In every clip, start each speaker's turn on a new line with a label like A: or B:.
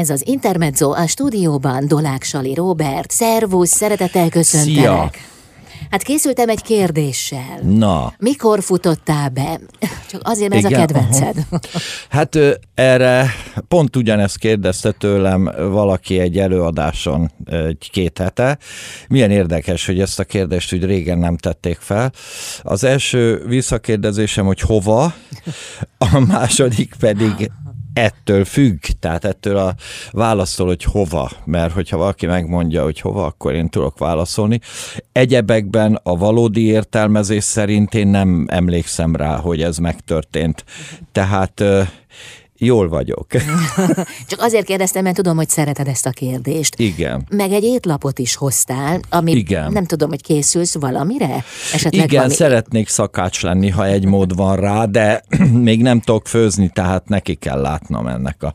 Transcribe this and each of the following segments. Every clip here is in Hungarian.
A: Ez az Intermezzo a stúdióban Dolák Sali Robert. Szervusz, szeretettel köszöntelek.
B: Szia!
A: Hát készültem egy kérdéssel.
B: Na.
A: Mikor futottál be? Csak azért, mert ez a
B: Igen,
A: kedvenced.
B: Hát ö, erre pont ugyanezt kérdezte tőlem valaki egy előadáson egy két hete. Milyen érdekes, hogy ezt a kérdést úgy régen nem tették fel. Az első visszakérdezésem, hogy hova, a második pedig ettől függ, tehát ettől a válaszol, hogy hova, mert hogyha valaki megmondja, hogy hova, akkor én tudok válaszolni. Egyebekben a valódi értelmezés szerint én nem emlékszem rá, hogy ez megtörtént. Tehát jól vagyok.
A: Csak azért kérdeztem, mert tudom, hogy szereted ezt a kérdést.
B: Igen.
A: Meg egy étlapot is hoztál, ami
B: Igen.
A: nem tudom, hogy készülsz valamire? Esetleg
B: Igen,
A: valami...
B: szeretnék szakács lenni, ha egy mód van rá, de még nem tudok főzni, tehát neki kell látnom ennek a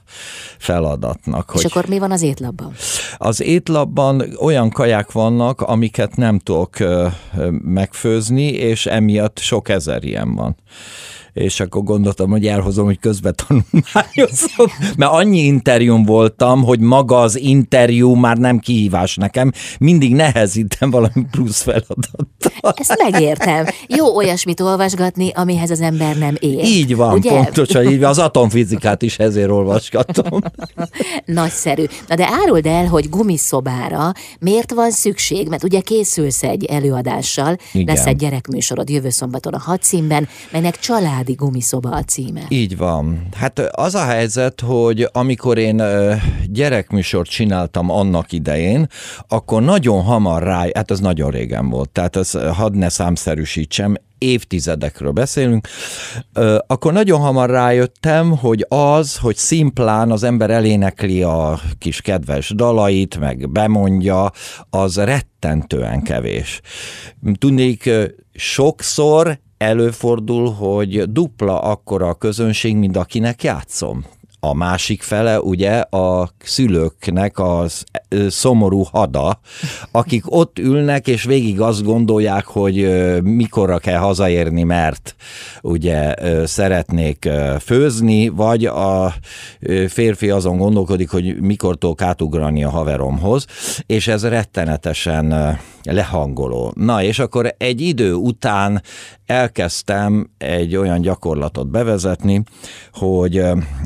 B: feladatnak.
A: És
B: Hogy
A: akkor mi van az étlapban?
B: az étlapban olyan kaják vannak, amiket nem tudok megfőzni, és emiatt sok ezer ilyen van és akkor gondoltam, hogy elhozom, hogy közben tanulmányozom, mert annyi interjúm voltam, hogy maga az interjú már nem kihívás nekem, mindig nehezítem valami plusz feladattal.
A: Ezt megértem. Jó olyasmit olvasgatni, amihez az ember nem ér.
B: Így van,
A: Ugye?
B: pontosan így van. Az atomfizikát is ezért olvasgatom.
A: Nagyszerű. Na de áruld el, hogy gumiszobára miért van szükség, mert ugye készülsz egy előadással,
B: Igen.
A: lesz egy gyerekműsorod jövő szombaton a hadszínben, melynek családi gumiszoba a címe.
B: Így van. Hát az a helyzet, hogy amikor én gyerekműsort csináltam annak idején, akkor nagyon hamar rá, hát az nagyon régen volt, tehát az hadd ne számszerűsítsem, évtizedekről beszélünk, akkor nagyon hamar rájöttem, hogy az, hogy szimplán az ember elénekli a kis kedves dalait, meg bemondja, az rettentően kevés. Tudnék, sokszor előfordul, hogy dupla akkora a közönség, mint akinek játszom. A másik fele ugye a szülőknek ö, szomorú hada, akik ott ülnek, és végig azt gondolják, hogy mikorra kell hazaérni, mert ugye szeretnék főzni, vagy a férfi azon gondolkodik, hogy mikortól átugrani a haveromhoz, és ez rettenetesen lehangoló. Na, és akkor egy idő után elkezdtem egy olyan gyakorlatot bevezetni, hogy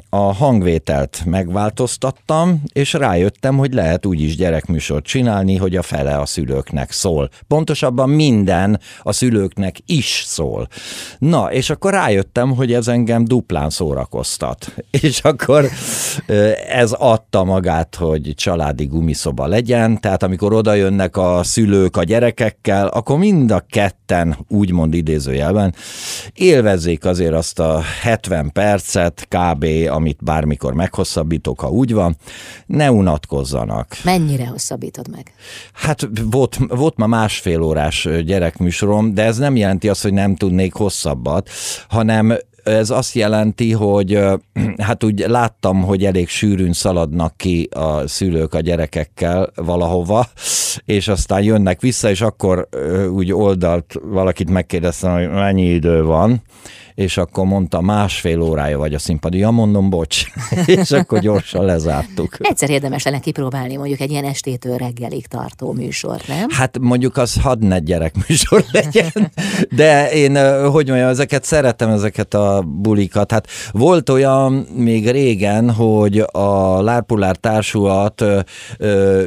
B: a hangvételt megváltoztattam, és rájöttem, hogy lehet úgy is gyerekműsort csinálni, hogy a fele a szülőknek szól. Pontosabban minden a szülőknek is szól. Na, és akkor rájöttem, hogy ez engem duplán szórakoztat. És akkor ez adta magát, hogy családi gumiszoba legyen, tehát amikor oda jönnek a szülők a gyerekekkel, akkor mind a ketten, úgymond idézőjelben, élvezzék azért azt a 70 percet kb., amit bármikor meghosszabbítok, ha úgy van, ne unatkozzanak.
A: Mennyire hosszabbítod meg?
B: Hát volt, volt ma másfél órás gyerekműsorom, de ez nem jelenti azt, hogy nem tudnék hosszabbat, hanem ez azt jelenti, hogy hát úgy láttam, hogy elég sűrűn szaladnak ki a szülők a gyerekekkel valahova, és aztán jönnek vissza, és akkor úgy oldalt valakit megkérdeztem, hogy mennyi idő van, és akkor mondta, másfél órája vagy a színpadon. Ja, mondom, bocs. és akkor gyorsan lezártuk.
A: Egyszer érdemes lenne kipróbálni mondjuk egy ilyen estétől reggelig tartó műsort, nem?
B: Hát mondjuk az hadd ne gyerekműsor legyen, de én, hogy mondjam, ezeket szeretem, ezeket a bulikat. Hát volt olyan még régen, hogy a Lárpulár Társulat ö,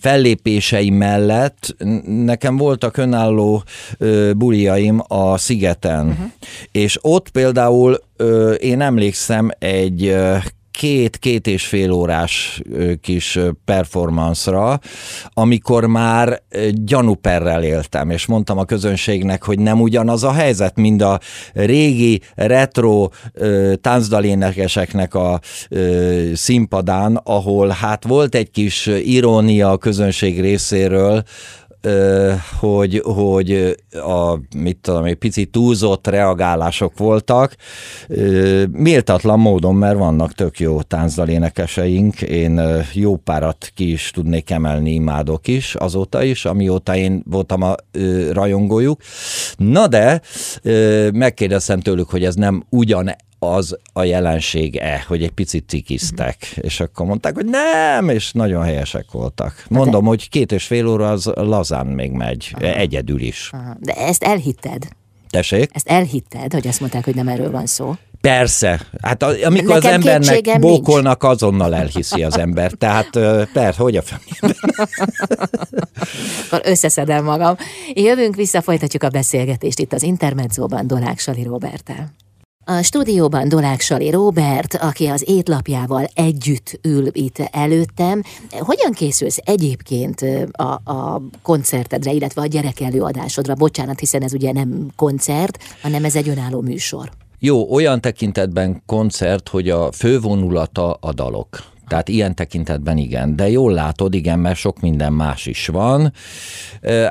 B: fellépései mellett nekem voltak önálló ö, buliaim a Szigeten, uh-huh. és ott például ö, én emlékszem egy két-két és fél órás kis performance-ra, amikor már gyanúperrel éltem, és mondtam a közönségnek, hogy nem ugyanaz a helyzet, mint a régi retro táncdalénekeseknek a színpadán, ahol hát volt egy kis irónia a közönség részéről, hogy, hogy a, mit tudom, egy picit túlzott reagálások voltak. Méltatlan módon, mert vannak tök jó táncdalénekeseink. Én jó párat ki is tudnék emelni, imádok is azóta is, amióta én voltam a rajongójuk. Na de megkérdeztem tőlük, hogy ez nem ugyan az a jelenség-e, hogy egy picit cikiztek, uh-huh. és akkor mondták, hogy nem, és nagyon helyesek voltak. Mondom, de... hogy két és fél óra az lazán még megy, uh-huh. egyedül is.
A: Uh-huh. De ezt elhitted?
B: Tessék?
A: Ezt elhitted, hogy azt mondták, hogy nem erről van szó?
B: Persze. Hát amikor Nekem az embernek bókolnak, nincs. azonnal elhiszi az ember. Tehát persze, hogy a
A: Akkor összeszedem magam. Jövünk vissza, folytatjuk a beszélgetést itt az Intermedzóban Dolák Sali Robertel. A stúdióban Dolák Sali Robert, aki az étlapjával együtt ül itt előttem. Hogyan készülsz egyébként a, a koncertedre, illetve a gyerek előadásodra? Bocsánat, hiszen ez ugye nem koncert, hanem ez egy önálló műsor.
B: Jó, olyan tekintetben koncert, hogy a fővonulata a dalok. Tehát ilyen tekintetben igen, de jól látod, igen, mert sok minden más is van.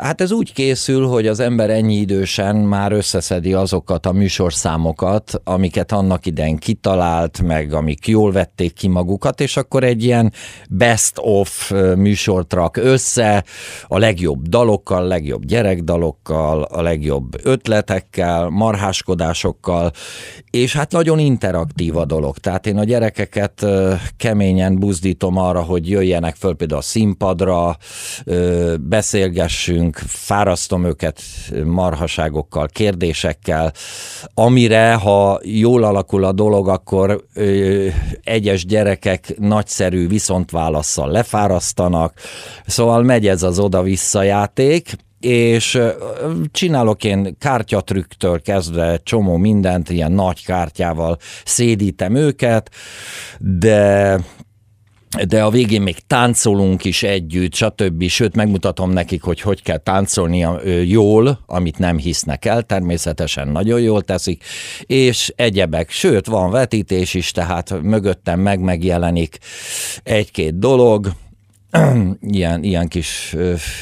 B: Hát ez úgy készül, hogy az ember ennyi idősen már összeszedi azokat a műsorszámokat, amiket annak idején kitalált, meg amik jól vették ki magukat, és akkor egy ilyen best of műsort rak össze a legjobb dalokkal, legjobb gyerekdalokkal, a legjobb ötletekkel, marháskodásokkal, és hát nagyon interaktív a dolog. Tehát én a gyerekeket keményen keményen buzdítom arra, hogy jöjjenek föl például a színpadra, beszélgessünk, fárasztom őket marhaságokkal, kérdésekkel, amire, ha jól alakul a dolog, akkor egyes gyerekek nagyszerű viszontválaszsal lefárasztanak, szóval megy ez az oda-vissza játék, és csinálok én kártyatrükktől kezdve csomó mindent, ilyen nagy kártyával szédítem őket, de de a végén még táncolunk is együtt, stb. Sőt, megmutatom nekik, hogy hogy kell táncolni jól, amit nem hisznek el, természetesen nagyon jól teszik, és egyebek. Sőt, van vetítés is, tehát mögöttem meg megjelenik egy-két dolog, ilyen, ilyen kis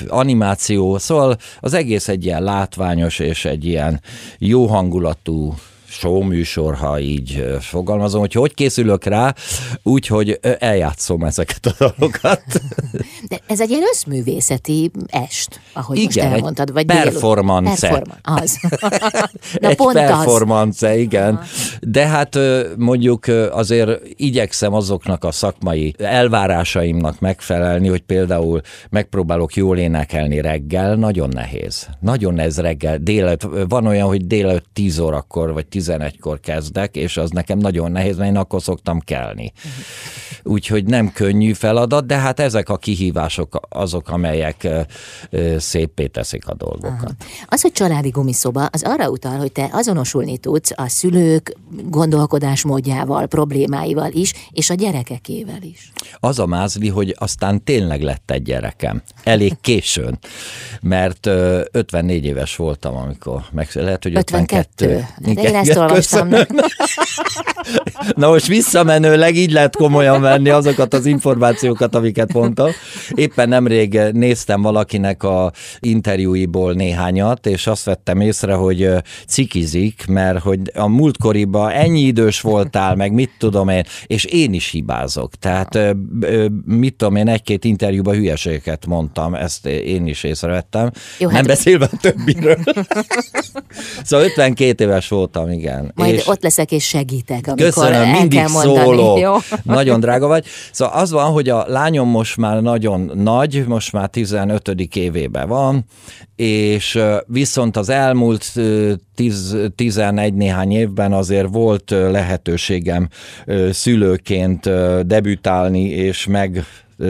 B: animáció, szóval az egész egy ilyen látványos és egy ilyen jó hangulatú műsor, ha így fogalmazom, hogy hogy készülök rá, úgyhogy eljátszom ezeket a dolgokat.
A: De ez egy ilyen összművészeti est, ahogy
B: igen,
A: most elmondtad. Vagy
B: performance.
A: Performance, az.
B: Na, egy pont performance, az. igen. De hát mondjuk azért igyekszem azoknak a szakmai elvárásaimnak megfelelni, hogy például megpróbálok jól énekelni reggel, nagyon nehéz. Nagyon nehéz reggel. Délelőtt, van olyan, hogy délelőtt 10 órakor, vagy 11-kor kezdek, és az nekem nagyon nehéz, mert én akkor szoktam kelni. Úgyhogy nem könnyű feladat, de hát ezek a kihívások azok, amelyek szépé teszik a dolgokat. Aha.
A: Az, hogy családi gumiszoba, az arra utal, hogy te azonosulni tudsz a szülők gondolkodásmódjával, problémáival is, és a gyerekekével is.
B: Az a mázli, hogy aztán tényleg lett egy gyerekem. Elég későn, mert 54 éves voltam, amikor meg lehet, hogy 52. 52.
A: De én ezt olvastam.
B: Na most visszamenőleg így lehet komolyan venni azokat az információkat, amiket mondtam. Éppen nemrég néztem valakinek a interjúiból néhányat, és azt vettem észre, hogy cikizik, mert hogy a múltkoriban ennyi idős voltál, meg mit tudom én, és én is hibázok. Tehát mit tudom én, egy-két interjúban hülyeségeket mondtam, ezt én is észrevettem. Jó, Nem hát... beszélve a többiről. szóval 52 éves voltam, igen.
A: Majd és... ott leszek és segítek, amikor Köszönöm,
B: mindig
A: kell mondani.
B: szólok. Jó? Nagyon drága vagy. Szóval az van, hogy a lányom most már nagyon nagy, most már 15. évébe van, és viszont az elmúlt 11 néhány évben azért volt lehetőségem szülőként debütálni és meg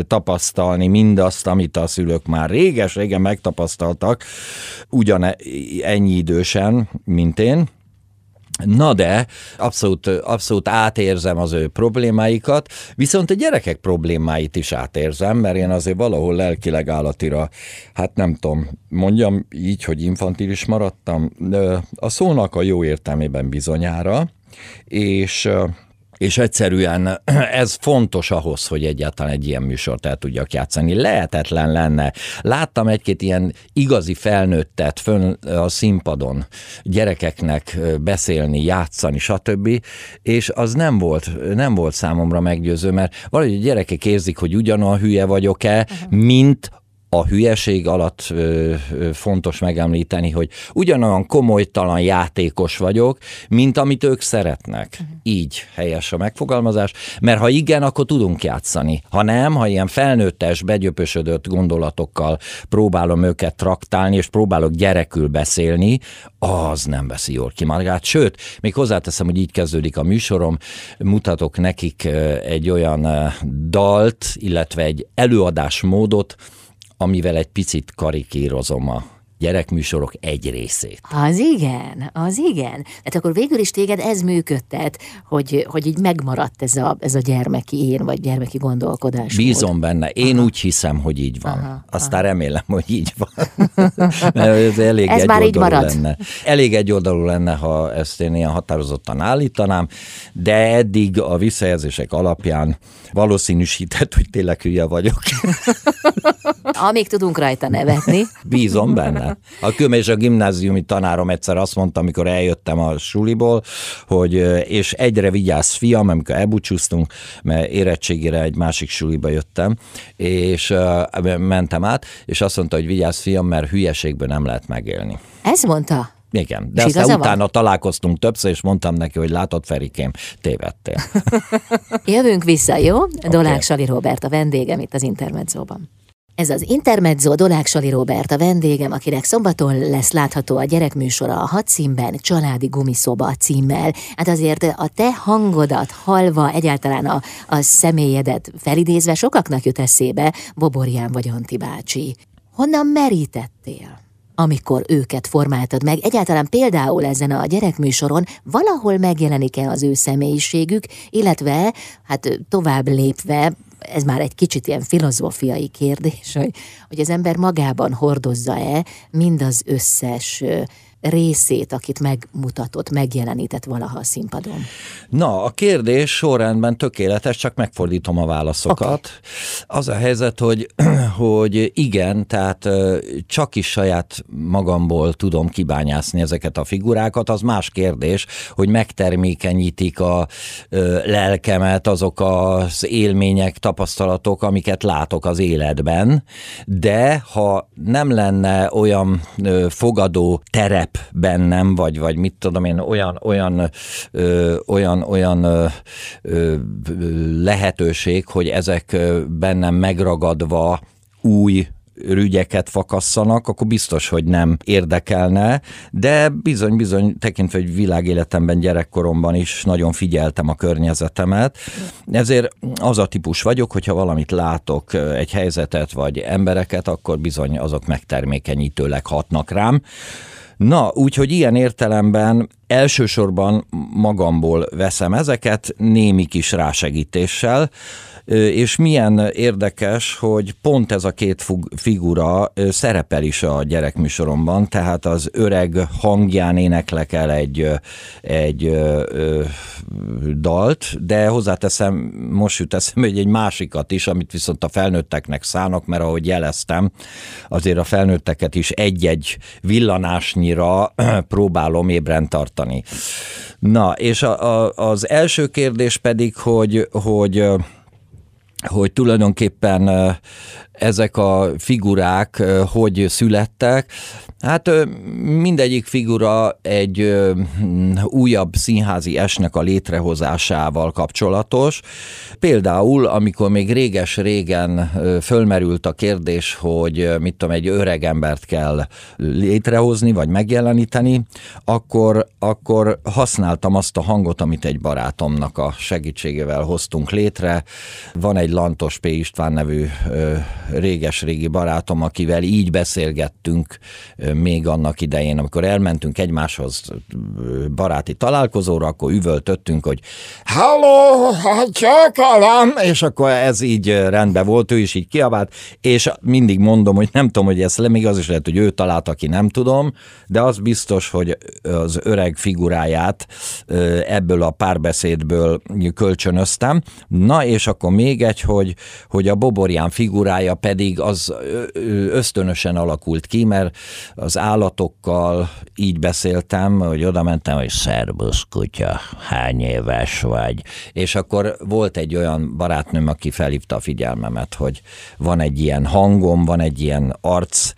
B: tapasztalni mindazt, amit a szülők már réges-régen megtapasztaltak, ugyan ennyi idősen, mint én, Na de, abszolút, abszolút átérzem az ő problémáikat, viszont a gyerekek problémáit is átérzem, mert én azért valahol lelkileg állatira, hát nem tudom, mondjam így, hogy infantilis maradtam, a szónak a jó értelmében bizonyára, és és egyszerűen ez fontos ahhoz, hogy egyáltalán egy ilyen műsort el tudjak játszani. Lehetetlen lenne. Láttam egy-két ilyen igazi felnőttet fönn a színpadon gyerekeknek beszélni, játszani, stb. És az nem volt, nem volt számomra meggyőző, mert valahogy a gyerekek érzik, hogy ugyanolyan hülye vagyok-e, uh-huh. mint a hülyeség alatt ö, ö, fontos megemlíteni, hogy ugyanolyan komolytalan játékos vagyok, mint amit ők szeretnek. Uh-huh. Így helyes a megfogalmazás, mert ha igen, akkor tudunk játszani. Ha nem, ha ilyen felnőttes, begyöpösödött gondolatokkal próbálom őket traktálni, és próbálok gyerekül beszélni, az nem veszi jól ki magát. Sőt, még hozzáteszem, hogy így kezdődik a műsorom, mutatok nekik egy olyan dalt, illetve egy előadásmódot, amivel egy picit karikírozom a gyerekműsorok egy részét.
A: Az igen, az igen. Tehát akkor végül is téged ez működtet, hogy, hogy így megmaradt ez a, ez a gyermeki én, vagy gyermeki gondolkodás.
B: Bízom benne. Én aha. úgy hiszem, hogy így van. Aha, Aztán aha. remélem, hogy így van. ez elég ez már így marad. Lenne. Elég egy oldalú lenne, ha ezt én ilyen határozottan állítanám, de eddig a visszajelzések alapján valószínűsített, hogy tényleg hülye vagyok.
A: Amíg tudunk rajta nevetni.
B: Bízom benne. A köm és a gimnáziumi tanárom egyszer azt mondta, amikor eljöttem a suliból, hogy és egyre vigyázz fiam, amikor elbúcsúztunk, mert érettségére egy másik suliba jöttem, és mentem át, és azt mondta, hogy vigyázz fiam, mert hülyeségből nem lehet megélni.
A: Ez mondta?
B: Igen, de aztán utána van? találkoztunk többször, és mondtam neki, hogy látod, Ferikém, tévedtél.
A: Jövünk vissza, jó? Okay. Dolák Sali Robert a vendégem itt az Intermedzóban. Ez az Intermezzo Dolák Sali Robert a vendégem, akinek szombaton lesz látható a gyerekműsora a hat címben, Családi Gumiszoba címmel. Hát azért a te hangodat hallva, egyáltalán a, a személyedet felidézve sokaknak jut eszébe Boborján vagy Anti bácsi. Honnan merítettél? amikor őket formáltad meg, egyáltalán például ezen a gyerekműsoron valahol megjelenik-e az ő személyiségük, illetve hát tovább lépve ez már egy kicsit ilyen filozófiai kérdés, hogy, hogy az ember magában hordozza-e mind az összes részét, akit megmutatott, megjelenített valaha a színpadon?
B: Na, a kérdés sorrendben tökéletes, csak megfordítom a válaszokat. Okay. Az a helyzet, hogy, hogy igen, tehát csak is saját magamból tudom kibányászni ezeket a figurákat, az más kérdés, hogy megtermékenyítik a lelkemet azok az élmények, tapasztalatok, amiket látok az életben, de ha nem lenne olyan fogadó terep bennem, vagy, vagy mit tudom én, olyan, olyan, ö, olyan, olyan ö, ö, lehetőség, hogy ezek bennem megragadva új rügyeket fakasszanak, akkor biztos, hogy nem érdekelne, de bizony-bizony tekintve, hogy világéletemben, gyerekkoromban is nagyon figyeltem a környezetemet, ezért az a típus vagyok, hogyha valamit látok, egy helyzetet vagy embereket, akkor bizony azok megtermékenyítőleg hatnak rám. Na, úgyhogy ilyen értelemben elsősorban magamból veszem ezeket, némi kis rásegítéssel, és milyen érdekes, hogy pont ez a két figura szerepel is a gyerekműsoromban, tehát az öreg hangján éneklek el egy, egy ö, dalt, de hozzáteszem, most jut eszembe, hogy egy másikat is, amit viszont a felnőtteknek szánok, mert ahogy jeleztem, azért a felnőtteket is egy-egy villanásnyira próbálom ébren tartani. Na, és a, a, az első kérdés pedig, hogy, hogy hogy tulajdonképpen ezek a figurák hogy születtek. Hát mindegyik figura egy újabb színházi esnek a létrehozásával kapcsolatos. Például, amikor még réges-régen fölmerült a kérdés, hogy mit tudom, egy öreg embert kell létrehozni, vagy megjeleníteni, akkor, akkor használtam azt a hangot, amit egy barátomnak a segítségével hoztunk létre. Van egy Lantos P. István nevű réges-régi barátom, akivel így beszélgettünk még annak idején, amikor elmentünk egymáshoz baráti találkozóra, akkor üvöltöttünk, hogy Halló, csökalám! És akkor ez így rendben volt, ő is így kiabált, és mindig mondom, hogy nem tudom, hogy ez még az is lehet, hogy ő talált, aki nem tudom, de az biztos, hogy az öreg figuráját ebből a párbeszédből kölcsönöztem. Na, és akkor még egy, hogy, hogy a Boborján figurája pedig az ösztönösen alakult ki, mert az állatokkal így beszéltem, hogy oda mentem, hogy szerbusz kutya, hány éves vagy? És akkor volt egy olyan barátnőm, aki felhívta a figyelmemet, hogy van egy ilyen hangom, van egy ilyen arc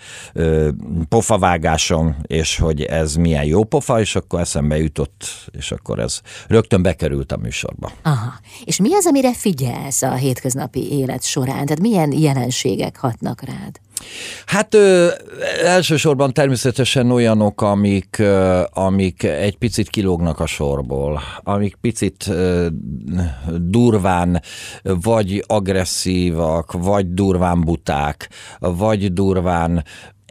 B: pofavágásom, és hogy ez milyen jó pofa, és akkor eszembe jutott, és akkor ez rögtön bekerült a műsorba.
A: Aha. És mi az, amire figyelsz a hétköznapi élet során? Tehát milyen jelenségek hatnak rád?
B: Hát ö, elsősorban természetesen olyanok, amik, ö, amik egy picit kilógnak a sorból, amik picit ö, durván vagy agresszívak, vagy durván buták, vagy durván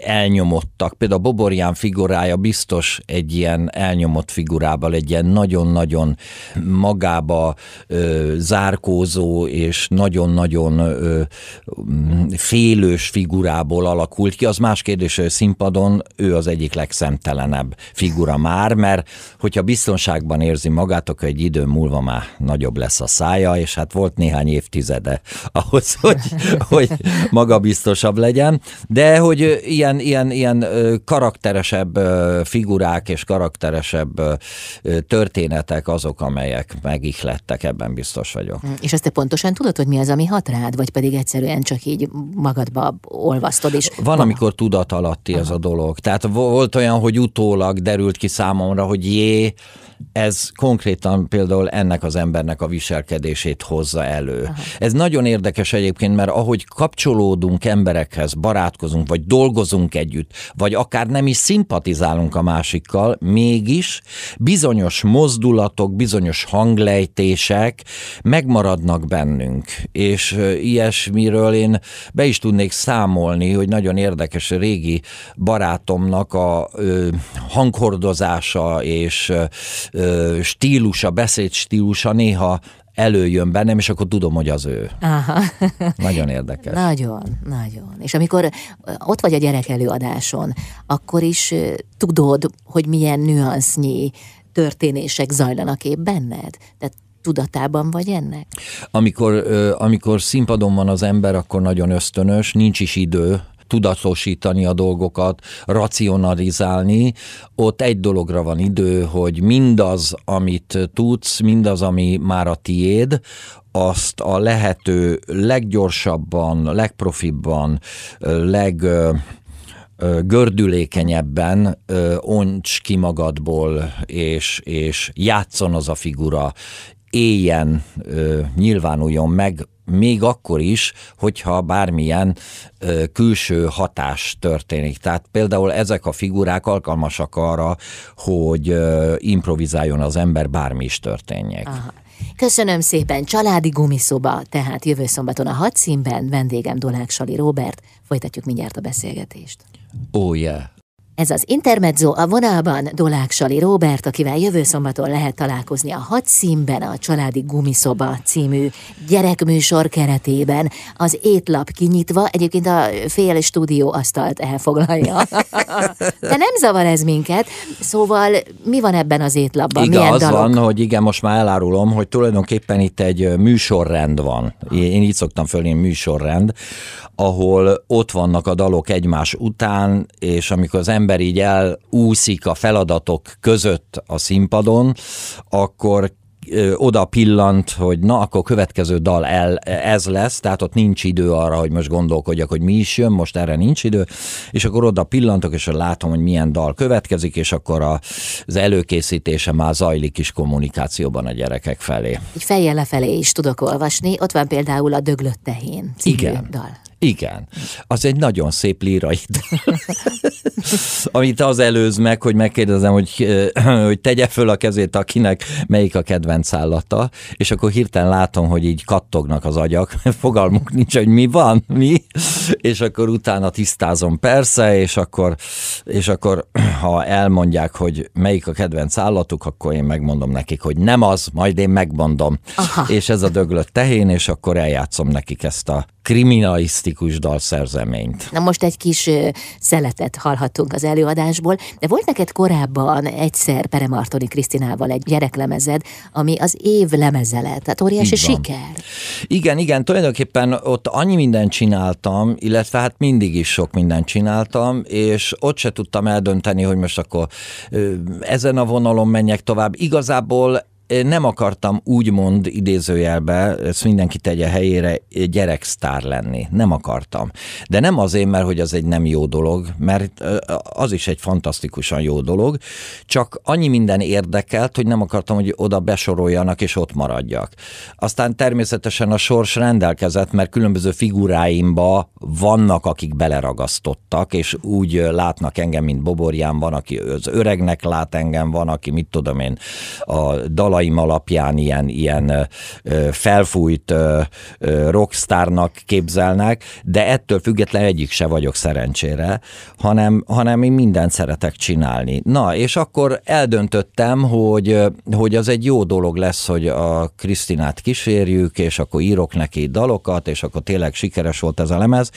B: elnyomottak. Például a Boborján figurája biztos egy ilyen elnyomott figurával, egy ilyen nagyon-nagyon magába ö, zárkózó és nagyon-nagyon ö, félős figurából alakult ki. Az más kérdés, hogy színpadon ő az egyik legszemtelenebb figura már, mert hogyha biztonságban érzi magát, akkor egy idő múlva már nagyobb lesz a szája, és hát volt néhány évtizede ahhoz, hogy, hogy magabiztosabb legyen. De hogy ilyen ilyen, ilyen, ilyen karakteresebb figurák és karakteresebb történetek azok, amelyek megihlettek, ebben biztos vagyok. Hm,
A: és ezt te pontosan tudod, hogy mi az, ami hat rád, vagy pedig egyszerűen csak így magadba olvasztod? És
B: van, amikor tudat alatti Aha. ez a dolog. Tehát volt olyan, hogy utólag derült ki számomra, hogy jé, ez konkrétan például ennek az embernek a viselkedését hozza elő. Aha. Ez nagyon érdekes egyébként, mert ahogy kapcsolódunk emberekhez, barátkozunk, vagy dolgozunk együtt, vagy akár nem is szimpatizálunk a másikkal, mégis bizonyos mozdulatok, bizonyos hanglejtések megmaradnak bennünk. És ilyesmiről én be is tudnék számolni, hogy nagyon érdekes régi barátomnak a ö, hanghordozása és stílusa, beszéd stílusa néha előjön bennem, és akkor tudom, hogy az ő. Aha. Nagyon érdekes.
A: Nagyon, nagyon. És amikor ott vagy a gyerek előadáson, akkor is tudod, hogy milyen nüansznyi történések zajlanak épp benned? Tehát tudatában vagy ennek?
B: Amikor, amikor színpadon van az ember, akkor nagyon ösztönös, nincs is idő tudatosítani a dolgokat, racionalizálni, ott egy dologra van idő, hogy mindaz, amit tudsz, mindaz, ami már a tiéd, azt a lehető leggyorsabban, legprofibban, leg gördülékenyebben onts ki magadból, és, és játszon az a figura, éljen, nyilvánuljon meg még akkor is, hogyha bármilyen ö, külső hatás történik. Tehát például ezek a figurák alkalmasak arra, hogy ö, improvizáljon az ember, bármi is történjék. Aha.
A: Köszönöm szépen, családi gumiszoba, tehát jövő szombaton a hadszínben vendégem Dolák Sali Robert. Folytatjuk mindjárt a beszélgetést.
B: Oh yeah.
A: Ez az Intermezzo a vonalban Dolák Sali Robert, akivel jövő szombaton lehet találkozni a Hat színben a Családi Gumiszoba című gyerekműsor keretében. Az étlap kinyitva, egyébként a fél stúdió asztalt elfoglalja. De nem zavar ez minket, szóval mi van ebben az étlapban?
B: Igen, Milyen az dalok? van, hogy igen, most már elárulom, hogy tulajdonképpen itt egy műsorrend van. Én így szoktam fölni műsorrend, ahol ott vannak a dalok egymás után, és amikor az ember így elúszik a feladatok között a színpadon, akkor oda pillant, hogy na, akkor következő dal el, ez lesz, tehát ott nincs idő arra, hogy most gondolkodjak, hogy mi is jön, most erre nincs idő, és akkor oda pillantok, és látom, hogy milyen dal következik, és akkor az előkészítése már zajlik is kommunikációban a gyerekek felé.
A: Egy fejjel lefelé is tudok olvasni, ott van például a Döglött tehén című Igen. dal.
B: Igen, az egy nagyon szép lírai, amit az előz meg, hogy megkérdezem, hogy, hogy tegye föl a kezét, akinek melyik a kedvenc állata, és akkor hirtelen látom, hogy így kattognak az agyak, fogalmuk nincs, hogy mi van, mi, és akkor utána tisztázom persze, és akkor, és akkor ha elmondják, hogy melyik a kedvenc állatuk, akkor én megmondom nekik, hogy nem az, majd én megmondom. Aha. És ez a döglött tehén, és akkor eljátszom nekik ezt a kriminalisztikus dalszerzeményt.
A: Na most egy kis szeletet hallhattunk az előadásból, de volt neked korábban egyszer Peremartoni Krisztinával egy gyereklemezed, ami az év lemeze lett, tehát óriási siker.
B: Igen, igen, tulajdonképpen ott annyi mindent csináltam, illetve hát mindig is sok mindent csináltam, és ott se tudtam eldönteni, hogy most akkor ezen a vonalon menjek tovább. Igazából nem akartam úgymond idézőjelbe, ezt mindenki tegye helyére, gyereksztár lenni. Nem akartam. De nem azért, mert hogy az egy nem jó dolog, mert az is egy fantasztikusan jó dolog, csak annyi minden érdekelt, hogy nem akartam, hogy oda besoroljanak és ott maradjak. Aztán természetesen a sors rendelkezett, mert különböző figuráimba vannak, akik beleragasztottak, és úgy látnak engem, mint Boborján, van, aki az öregnek lát engem, van, aki mit tudom én, a dal dalaim alapján ilyen, ilyen felfújt rockstárnak képzelnek, de ettől függetlenül egyik se vagyok szerencsére, hanem, hanem én mindent szeretek csinálni. Na, és akkor eldöntöttem, hogy, hogy az egy jó dolog lesz, hogy a Krisztinát kísérjük, és akkor írok neki dalokat, és akkor tényleg sikeres volt ez a lemez.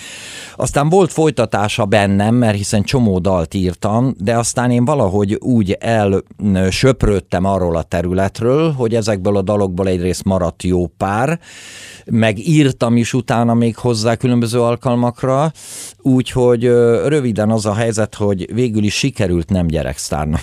B: Aztán volt folytatása bennem, mert hiszen csomó dalt írtam, de aztán én valahogy úgy elsöprődtem arról a területről, erről, hogy ezekből a dalokból egyrészt maradt jó pár, meg írtam is utána még hozzá különböző alkalmakra, úgyhogy röviden az a helyzet, hogy végül is sikerült nem gyereksztárnak.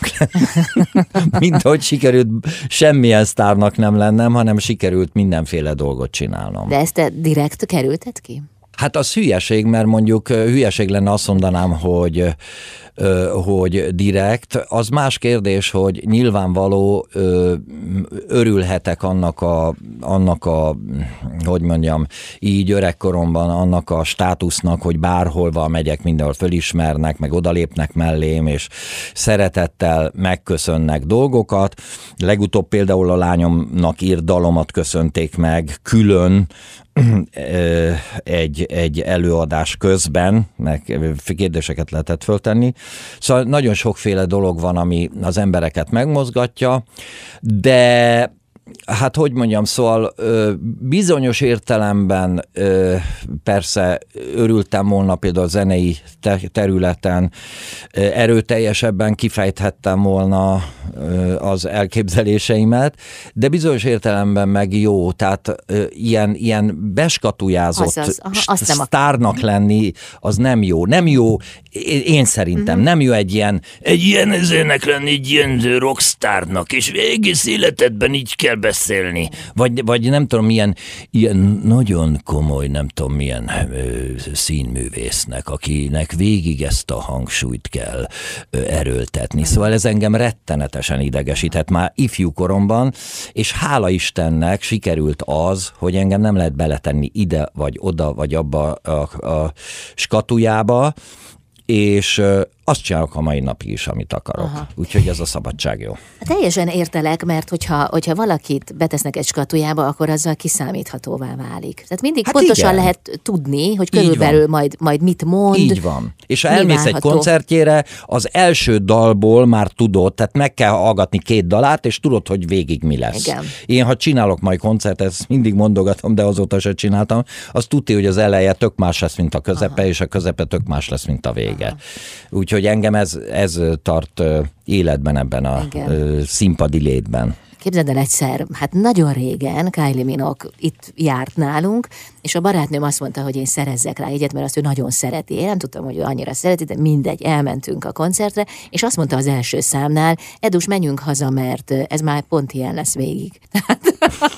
B: Mint hogy sikerült semmilyen sztárnak nem lennem, hanem sikerült mindenféle dolgot csinálnom.
A: De ezt te direkt kerülted ki?
B: Hát az hülyeség, mert mondjuk hülyeség lenne azt mondanám, hogy hogy direkt. Az más kérdés, hogy nyilvánvaló örülhetek annak a, annak a, hogy mondjam, így öregkoromban annak a státusznak, hogy bárhol megyek, mindenhol fölismernek, meg odalépnek mellém, és szeretettel megköszönnek dolgokat. Legutóbb például a lányomnak írt dalomat köszönték meg külön, egy, egy előadás közben, meg kérdéseket lehetett föltenni. Szóval nagyon sokféle dolog van, ami az embereket megmozgatja, de hát hogy mondjam, szóval bizonyos értelemben persze örültem volna például a zenei területen, erőteljesebben kifejthettem volna az elképzeléseimet, de bizonyos értelemben meg jó, tehát ilyen, ilyen beskatujázott az, az, sztárnak lenni, az nem jó. Nem jó, én szerintem, uh-huh. nem jó egy ilyen, egy ilyen ezének lenni, egy ilyen rockstárnak, és egész életedben így kell beszélni. Vagy, vagy nem tudom, milyen ilyen nagyon komoly, nem tudom, milyen ö, színművésznek, akinek végig ezt a hangsúlyt kell ö, erőltetni. Szóval ez engem rettenetesen idegesített már ifjú koromban, és hála Istennek sikerült az, hogy engem nem lehet beletenni ide, vagy oda, vagy abba a, a skatujába, és azt csinálok a mai napig is, amit akarok. Aha. Úgyhogy ez a szabadság jó.
A: Teljesen értelek, mert hogyha, hogyha valakit betesznek egy skatujába, akkor azzal kiszámíthatóvá válik. Tehát mindig hát pontosan igen. lehet tudni, hogy körülbelül majd, majd mit mond.
B: Így van. És ha elmész egy koncertjére, az első dalból már tudod, tehát meg kell hallgatni két dalát, és tudod, hogy végig mi lesz. Igen. Én, ha csinálok majd koncertet, ezt mindig mondogatom, de azóta se csináltam, az tudja, hogy az eleje tök más lesz, mint a közepe, Aha. és a közepe tök más lesz, mint a vége. Úgyhogy Úgyhogy engem ez, ez tart életben ebben a Igen. színpadi létben.
A: Képzeld el egyszer, hát nagyon régen Kylie Minogue itt járt nálunk, és a barátnőm azt mondta, hogy én szerezzek rá egyet, mert azt ő nagyon szereti. Én nem tudtam, hogy ő annyira szereti, de mindegy, elmentünk a koncertre, és azt mondta az első számnál, Edus, menjünk haza, mert ez már pont ilyen lesz végig.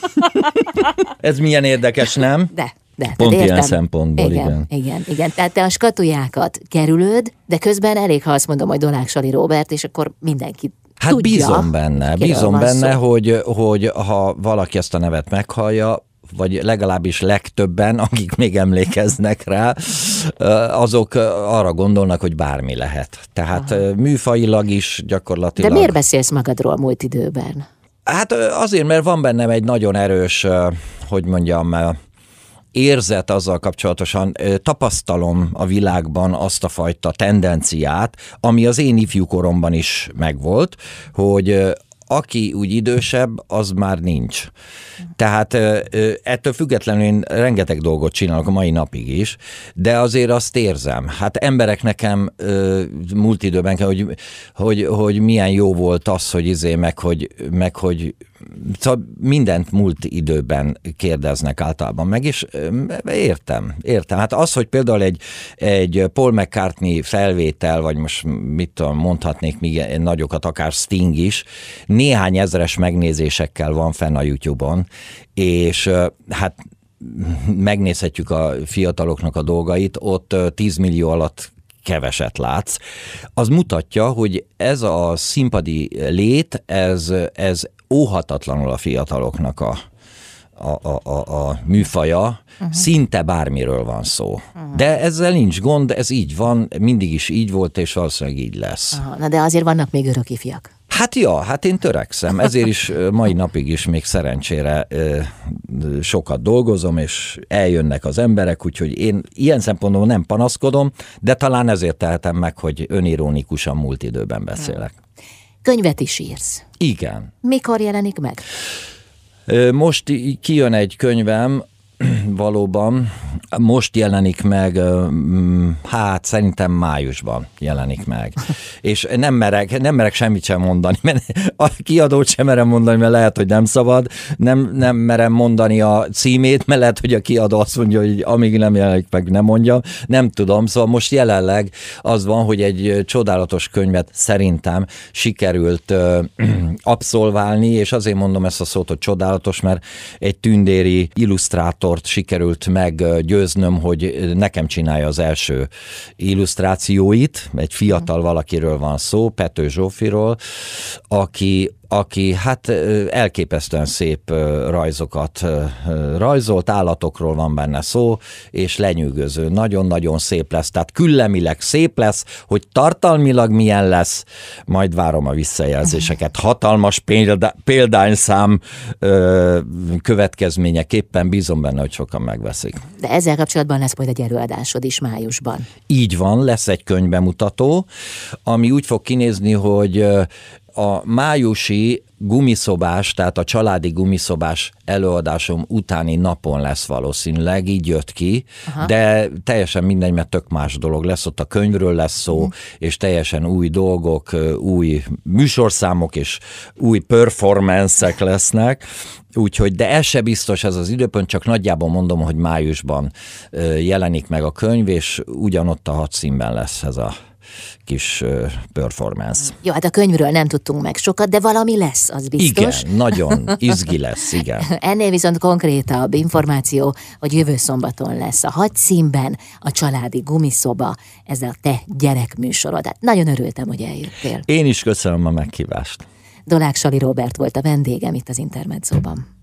B: ez milyen érdekes, nem?
A: De, de,
B: Pont értem. ilyen szempontból,
A: igen,
B: igen.
A: Igen, igen. Tehát te a skatujákat kerülöd, de közben elég, ha azt mondom, hogy Dolák Sali Robert, és akkor mindenki
B: Hát tudja, bízom benne, bízom benne, hogy, hogy ha valaki ezt a nevet meghallja, vagy legalábbis legtöbben, akik még emlékeznek rá, azok arra gondolnak, hogy bármi lehet. Tehát Aha. műfajilag is gyakorlatilag...
A: De miért beszélsz magadról múlt időben?
B: Hát azért, mert van bennem egy nagyon erős, hogy mondjam, érzet azzal kapcsolatosan, tapasztalom a világban azt a fajta tendenciát, ami az én ifjúkoromban is megvolt, hogy aki úgy idősebb, az már nincs. Tehát ettől függetlenül én rengeteg dolgot csinálok a mai napig is, de azért azt érzem. Hát emberek nekem múlt időben, hogy, hogy, hogy milyen jó volt az, hogy izé, meg hogy, meg hogy Szóval mindent múlt időben kérdeznek általában meg, és értem, értem. Hát az, hogy például egy, egy Paul McCartney felvétel, vagy most mit tudom, mondhatnék még nagyokat, akár Sting is, néhány ezres megnézésekkel van fenn a YouTube-on, és hát megnézhetjük a fiataloknak a dolgait, ott 10 millió alatt keveset látsz, az mutatja, hogy ez a színpadi lét, ez, ez óhatatlanul a fiataloknak a, a, a, a, a műfaja, uh-huh. szinte bármiről van szó. Uh-huh. De ezzel nincs gond, ez így van, mindig is így volt, és valószínűleg így lesz.
A: Aha, na de azért vannak még örök ifjak.
B: Hát ja, hát én törekszem, ezért is mai napig is még szerencsére sokat dolgozom, és eljönnek az emberek, úgyhogy én ilyen szempontból nem panaszkodom, de talán ezért tehetem meg, hogy önirónikusan múlt időben beszélek.
A: Könyvet is írsz.
B: Igen.
A: Mikor jelenik meg?
B: Most kijön egy könyvem, valóban most jelenik meg, mm, hát szerintem májusban jelenik meg. És nem merek, nem merek semmit sem mondani, mert a kiadót sem merem mondani, mert lehet, hogy nem szabad. Nem, nem merem mondani a címét, mert lehet, hogy a kiadó azt mondja, hogy amíg nem jelenik meg, nem mondja. Nem tudom, szóval most jelenleg az van, hogy egy csodálatos könyvet szerintem sikerült ö, abszolválni, és azért mondom ezt a szót, hogy csodálatos, mert egy tündéri illusztrátor illusztrátort sikerült meggyőznöm, hogy nekem csinálja az első illusztrációit. Egy fiatal valakiről van szó, Pető Zsófiról, aki aki hát elképesztően szép rajzokat rajzolt, állatokról van benne szó, és lenyűgöző, nagyon-nagyon szép lesz, tehát küllemileg szép lesz, hogy tartalmilag milyen lesz, majd várom a visszajelzéseket. Hatalmas példa, példányszám következményeképpen bízom benne, hogy sokan megveszik.
A: De ezzel kapcsolatban lesz majd egy előadásod is májusban.
B: Így van, lesz egy könyvbemutató, ami úgy fog kinézni, hogy a májusi gumiszobás, tehát a családi gumiszobás előadásom utáni napon lesz valószínűleg, így jött ki, Aha. de teljesen mindegy, mert tök más dolog lesz, ott a könyvről lesz szó, uh-huh. és teljesen új dolgok, új műsorszámok és új performanszek lesznek, úgyhogy, de ez se biztos ez az időpont, csak nagyjából mondom, hogy májusban jelenik meg a könyv, és ugyanott a hat színben lesz ez a kis performance.
A: Jó, hát a könyvről nem tudtunk meg sokat, de valami lesz, az biztos.
B: Igen, nagyon izgi lesz, igen.
A: Ennél viszont konkrétabb információ, hogy jövő szombaton lesz a hagy színben a családi gumiszoba, ez a te gyerekműsorod. Hát nagyon örültem, hogy eljöttél.
B: Én is köszönöm a meghívást.
A: Dolák Sali Robert volt a vendégem itt az Intermedzóban.